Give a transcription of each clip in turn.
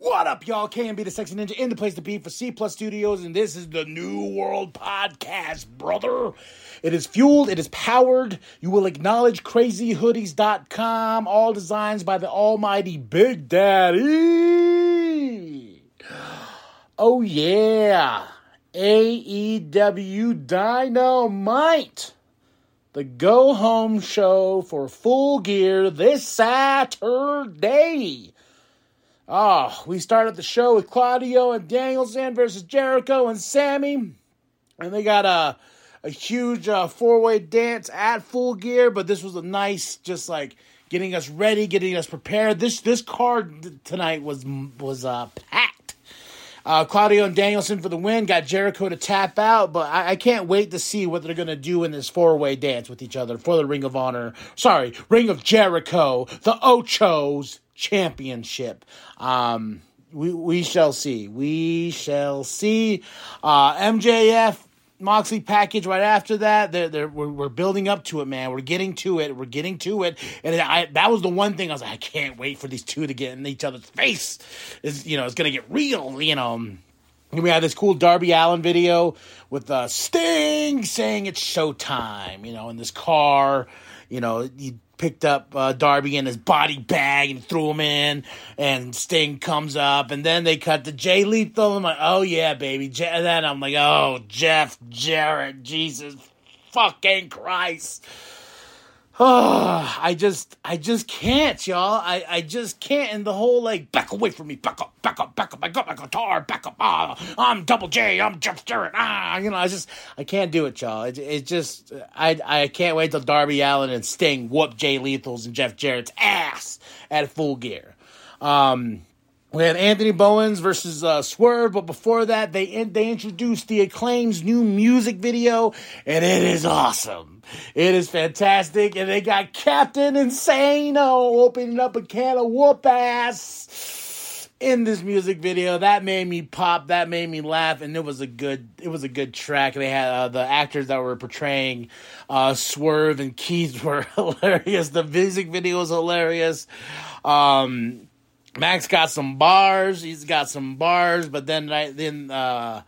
What up, y'all? KMB the Sexy Ninja in the place to be for C Plus Studios, and this is the New World Podcast, brother. It is fueled, it is powered. You will acknowledge crazyhoodies.com, all designs by the almighty Big Daddy. Oh, yeah. AEW Dynamite. The go home show for full gear this Saturday. Oh, we started the show with Claudio and Danielson versus Jericho and Sammy. And they got a, a huge uh, four way dance at full gear, but this was a nice, just like getting us ready, getting us prepared. This this card tonight was was uh, packed. Uh, Claudio and Danielson for the win. Got Jericho to tap out, but I, I can't wait to see what they're to do in this four way dance with each other for the Ring of Honor. Sorry, Ring of Jericho, the Ochos Championship. Um, we we shall see. We shall see. Uh, MJF Moxley package right after that. They're, they're, we're, we're building up to it, man. We're getting to it. We're getting to it. And I, that was the one thing I was like, I can't wait for these two to get in each other's face. Is you know, it's gonna get real. You know. And we had this cool Darby Allin video with uh, Sting saying it's showtime. You know, in this car. You know, he picked up uh, Darby in his body bag and threw him in, and Sting comes up, and then they cut to Jay Lethal. I'm like, oh yeah, baby. Je-. And then I'm like, oh Jeff Jarrett, Jesus fucking Christ. Oh, I just, I just can't, y'all. I, I just can't. And the whole like, back away from me, back up, back up, back up. I got my guitar, back up. Ah, I'm Double J. I'm Jeff Jarrett. Ah, you know, I just, I can't do it, y'all. It, it just, I, I can't wait till Darby Allin and Sting whoop Jay Lethal's and Jeff Jarrett's ass at full gear. Um, we had Anthony Bowens versus uh, Swerve, but before that, they they introduced the Acclaim's new music video, and it is awesome. It is fantastic, and they got Captain Insano opening up a can of whoop ass in this music video. That made me pop. That made me laugh, and it was a good it was a good track. They had uh, the actors that were portraying uh, Swerve and Keith were hilarious. The music video was hilarious. Um, Max got some bars. He's got some bars, but then then uh,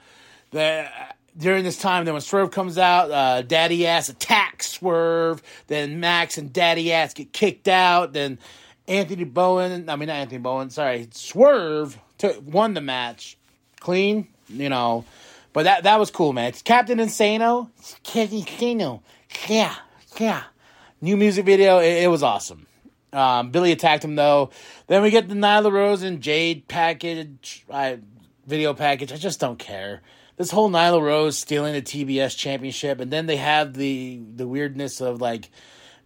the during this time, then when Swerve comes out, uh, Daddy Ass attacks Swerve. Then Max and Daddy Ass get kicked out. Then Anthony Bowen, I mean not Anthony Bowen, sorry, Swerve took, won the match clean, you know. But that that was cool, man. It's Captain Insano, Captain Insano, yeah, yeah. New music video, it, it was awesome. Um, Billy attacked him though. Then we get the Nyla Rose and Jade package, uh, video package. I just don't care. This whole Nyla Rose stealing the TBS championship, and then they have the the weirdness of like,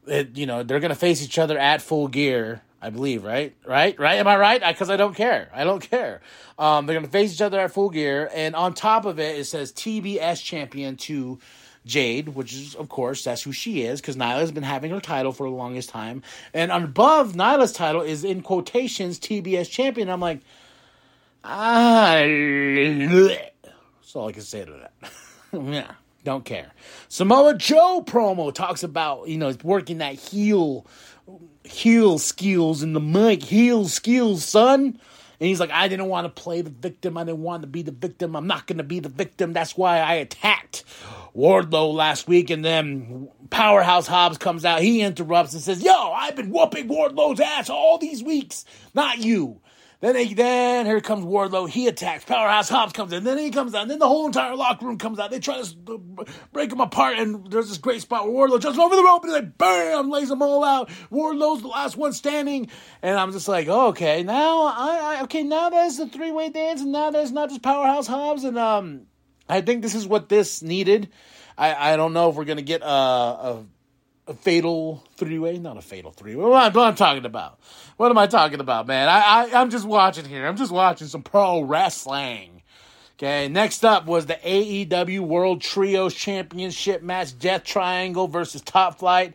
it, you know, they're gonna face each other at Full Gear. I believe, right? Right? Right? Am I right? Because I, I, don't care. I don't care. Um, they're gonna face each other at Full Gear, and on top of it, it says TBS champion to Jade, which is, of course, that's who she is, because Nyla's been having her title for the longest time. And above Nyla's title is, in quotations, TBS champion. I'm like, ah, that's all I can say to that. yeah, don't care. Samoa Joe promo talks about, you know, working that heel, heel skills in the mic, heel skills, son. And he's like, I didn't want to play the victim. I didn't want to be the victim. I'm not going to be the victim. That's why I attacked Wardlow last week. And then Powerhouse Hobbs comes out. He interrupts and says, Yo, I've been whooping Wardlow's ass all these weeks, not you. Then they, then here comes Wardlow. He attacks. Powerhouse Hobbs comes in. Then he comes out. And then the whole entire locker room comes out. They try to break him apart. And there's this great spot where Wardlow jumps over the rope and like bam, lays them all out. Wardlow's the last one standing. And I'm just like, oh, okay, now I, I okay now there's the three way dance, and now there's not just Powerhouse Hobbs. And um, I think this is what this needed. I, I don't know if we're gonna get a, a a fatal three way, not a fatal three way. What, what am talking about? What am I talking about, man? I, I I'm just watching here. I'm just watching some pro wrestling. Okay, next up was the AEW World Trios Championship match, Death Triangle versus Top Flight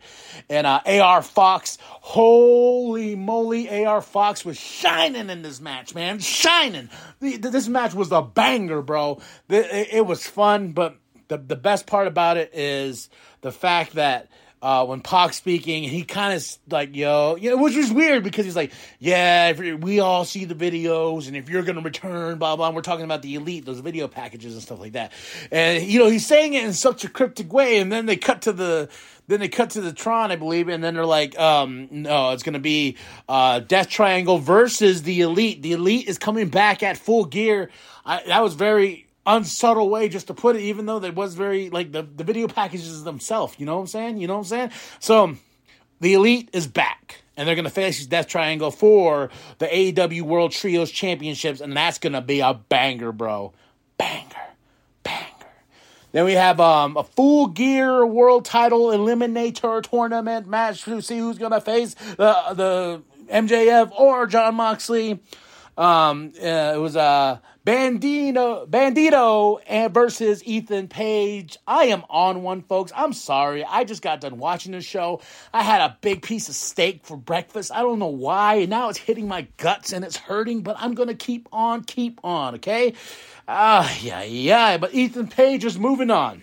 and uh, AR Fox. Holy moly, AR Fox was shining in this match, man, shining. This match was a banger, bro. It was fun, but the the best part about it is the fact that uh, when Pac speaking, he kind of like, yo, you know, which was weird because he's like, yeah, we all see the videos, and if you're gonna return, blah blah. And we're talking about the elite, those video packages and stuff like that, and you know, he's saying it in such a cryptic way, and then they cut to the. Then they cut to the Tron, I believe, and then they're like, um, no, it's going to be uh, Death Triangle versus the Elite. The Elite is coming back at full gear. I, that was very unsubtle way just to put it, even though there was very like the, the video packages themselves. You know what I'm saying? You know what I'm saying? So the elite is back. And they're gonna face Death Triangle for the AEW World Trios Championships, and that's gonna be a banger, bro. Banger. Banger. Then we have um, a full gear world title eliminator tournament match to see who's gonna face the the MJF or Jon Moxley. Um, uh, it was a uh, Bandito, Bandito versus Ethan Page. I am on one, folks. I'm sorry. I just got done watching the show. I had a big piece of steak for breakfast. I don't know why. And now it's hitting my guts and it's hurting, but I'm going to keep on, keep on, okay? Ah, uh, yeah, yeah. But Ethan Page is moving on.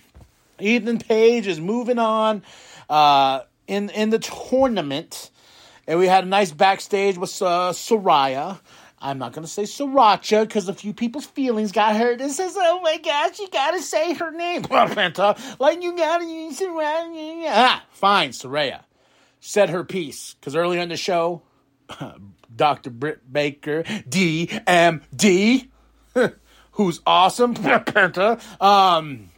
Ethan Page is moving on uh, in, in the tournament. And we had a nice backstage with uh, Saraya. I'm not going to say Sriracha because a few people's feelings got hurt. It says, oh my gosh, you got to say her name. Like you got to use Saraya. Ah, fine, Saraya. Said her piece because earlier in the show, Dr. Britt Baker, DMD, who's awesome, Penta, um,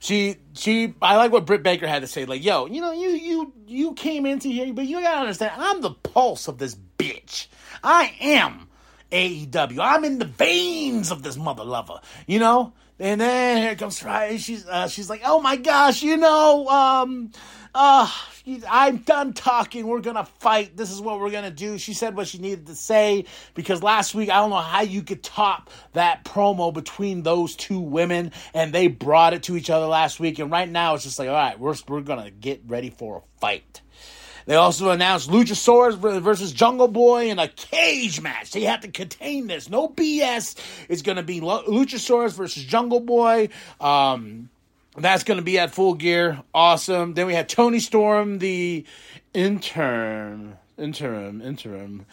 she she I like what Britt Baker had to say. Like, yo, you know, you you you came into here, but you gotta understand, I'm the pulse of this bitch. I am AEW. I'm in the veins of this mother lover, you know? And then here comes Friday. She's uh, she's like, oh my gosh, you know, um, uh, I'm done talking. We're gonna fight. This is what we're gonna do. She said what she needed to say because last week I don't know how you could top that promo between those two women, and they brought it to each other last week. And right now it's just like, all right, we're we're gonna get ready for a fight. They also announced Luchasaurus versus Jungle Boy in a cage match. They have to contain this. No BS. It's going to be Luchasaurus versus Jungle Boy. Um, that's going to be at full gear. Awesome. Then we had Toni Storm, the interim, interim, interim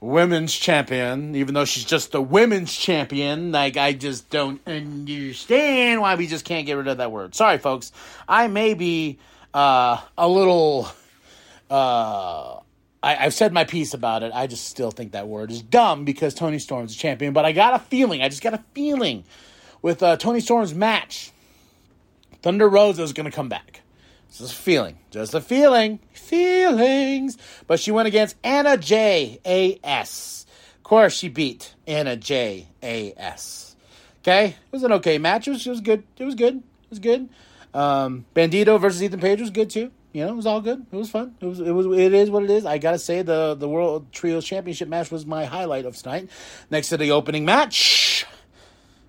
women's champion, even though she's just the women's champion. Like, I just don't understand why we just can't get rid of that word. Sorry, folks. I may be uh, a little uh, I, have said my piece about it. I just still think that word is dumb because Toni Storm's a champion. But I got a feeling. I just got a feeling with uh, Toni Storm's match. Thunder Rosa is going to come back. Just a feeling. Just a feeling. Feelings. But she went against Anna Jay A S. Of course, she beat Anna Jay A S. Okay, it was an okay match. It was, it was good. It was good. It was good. Um, Bandito versus Ethan Page was good too you know, it was all good. It was fun. It was it was it is what it is. I gotta say the the World Trios Championship match was my highlight of tonight. Next to the opening match.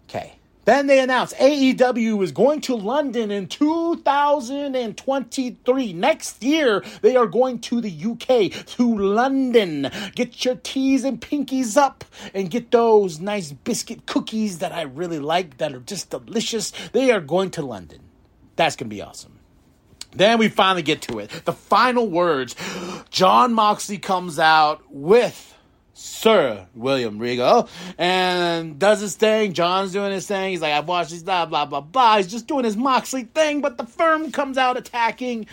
Okay. Then they announced AEW is going to London in 2023. Next year, they are going to the UK, to London. Get your teas and pinkies up and get those nice biscuit cookies that I really like that are just delicious. They are going to London. That's going to be awesome. Then we finally get to it. The final words. Jon Moxley comes out with Sir William Regal and does his thing. Jon's doing his thing. He's like, I've watched these, blah, blah, blah, blah. He's just doing his Moxley thing, but the firm comes out attacking.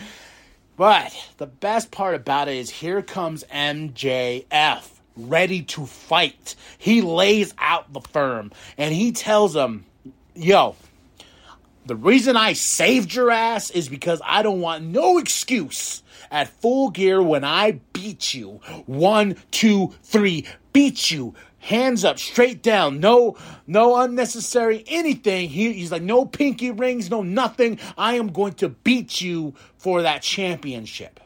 But the best part about it is here comes MJF ready to fight. He lays out the firm and he tells them, yo, the reason I saved your ass is because I don't want no excuse at full gear when I beat you. One, two, three, beat you. Hands up, straight down. No, no unnecessary anything. He, he's like, no pinky rings, no nothing. I am going to beat you for that championship.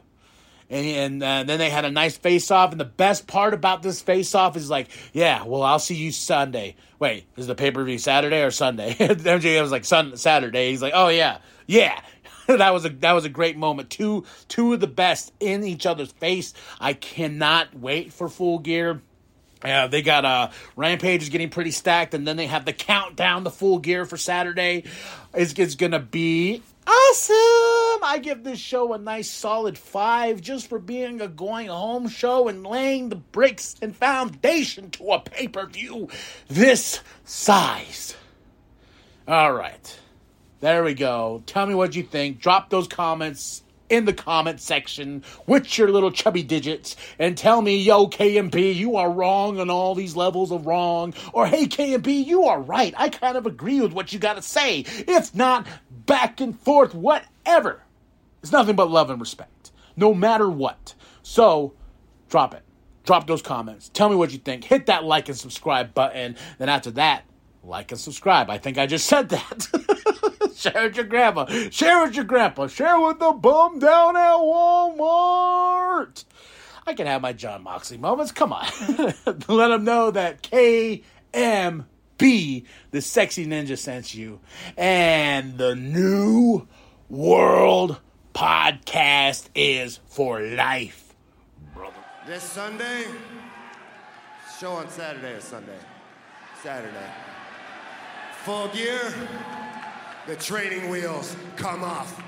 And, and uh, then they had a nice face off. And the best part about this face off is like, yeah, well, I'll see you Sunday. Wait, is the pay per view Saturday or Sunday? MJF was like Sun Saturday. He's like, oh yeah, yeah. that was a that was a great moment. Two two of the best in each other's face. I cannot wait for Full Gear. Yeah, they got uh Rampage is getting pretty stacked, and then they have the countdown, the full gear for Saturday. It's, it's gonna be awesome. I give this show a nice solid five just for being a going home show and laying the bricks and foundation to a pay per view this size. All right. There we go. Tell me what you think. Drop those comments in the comment section with your little chubby digits and tell me, yo, KMB, you are wrong on all these levels of wrong. Or, hey, KMB, you are right. I kind of agree with what you got to say. If not, back and forth, whatever. It's nothing but love and respect, no matter what. So, drop it. Drop those comments. Tell me what you think. Hit that like and subscribe button. Then after that, like and subscribe. I think I just said that. Share with your grandma. Share with your grandpa. Share with the bum down at Walmart. I can have my Jon Moxley moments. Come on. Let them know that KMB, the sexy ninja, sent you. And the new world podcast is for life, brother. This Sunday, show on Saturday or Sunday? Saturday. Full gear, the training wheels come off.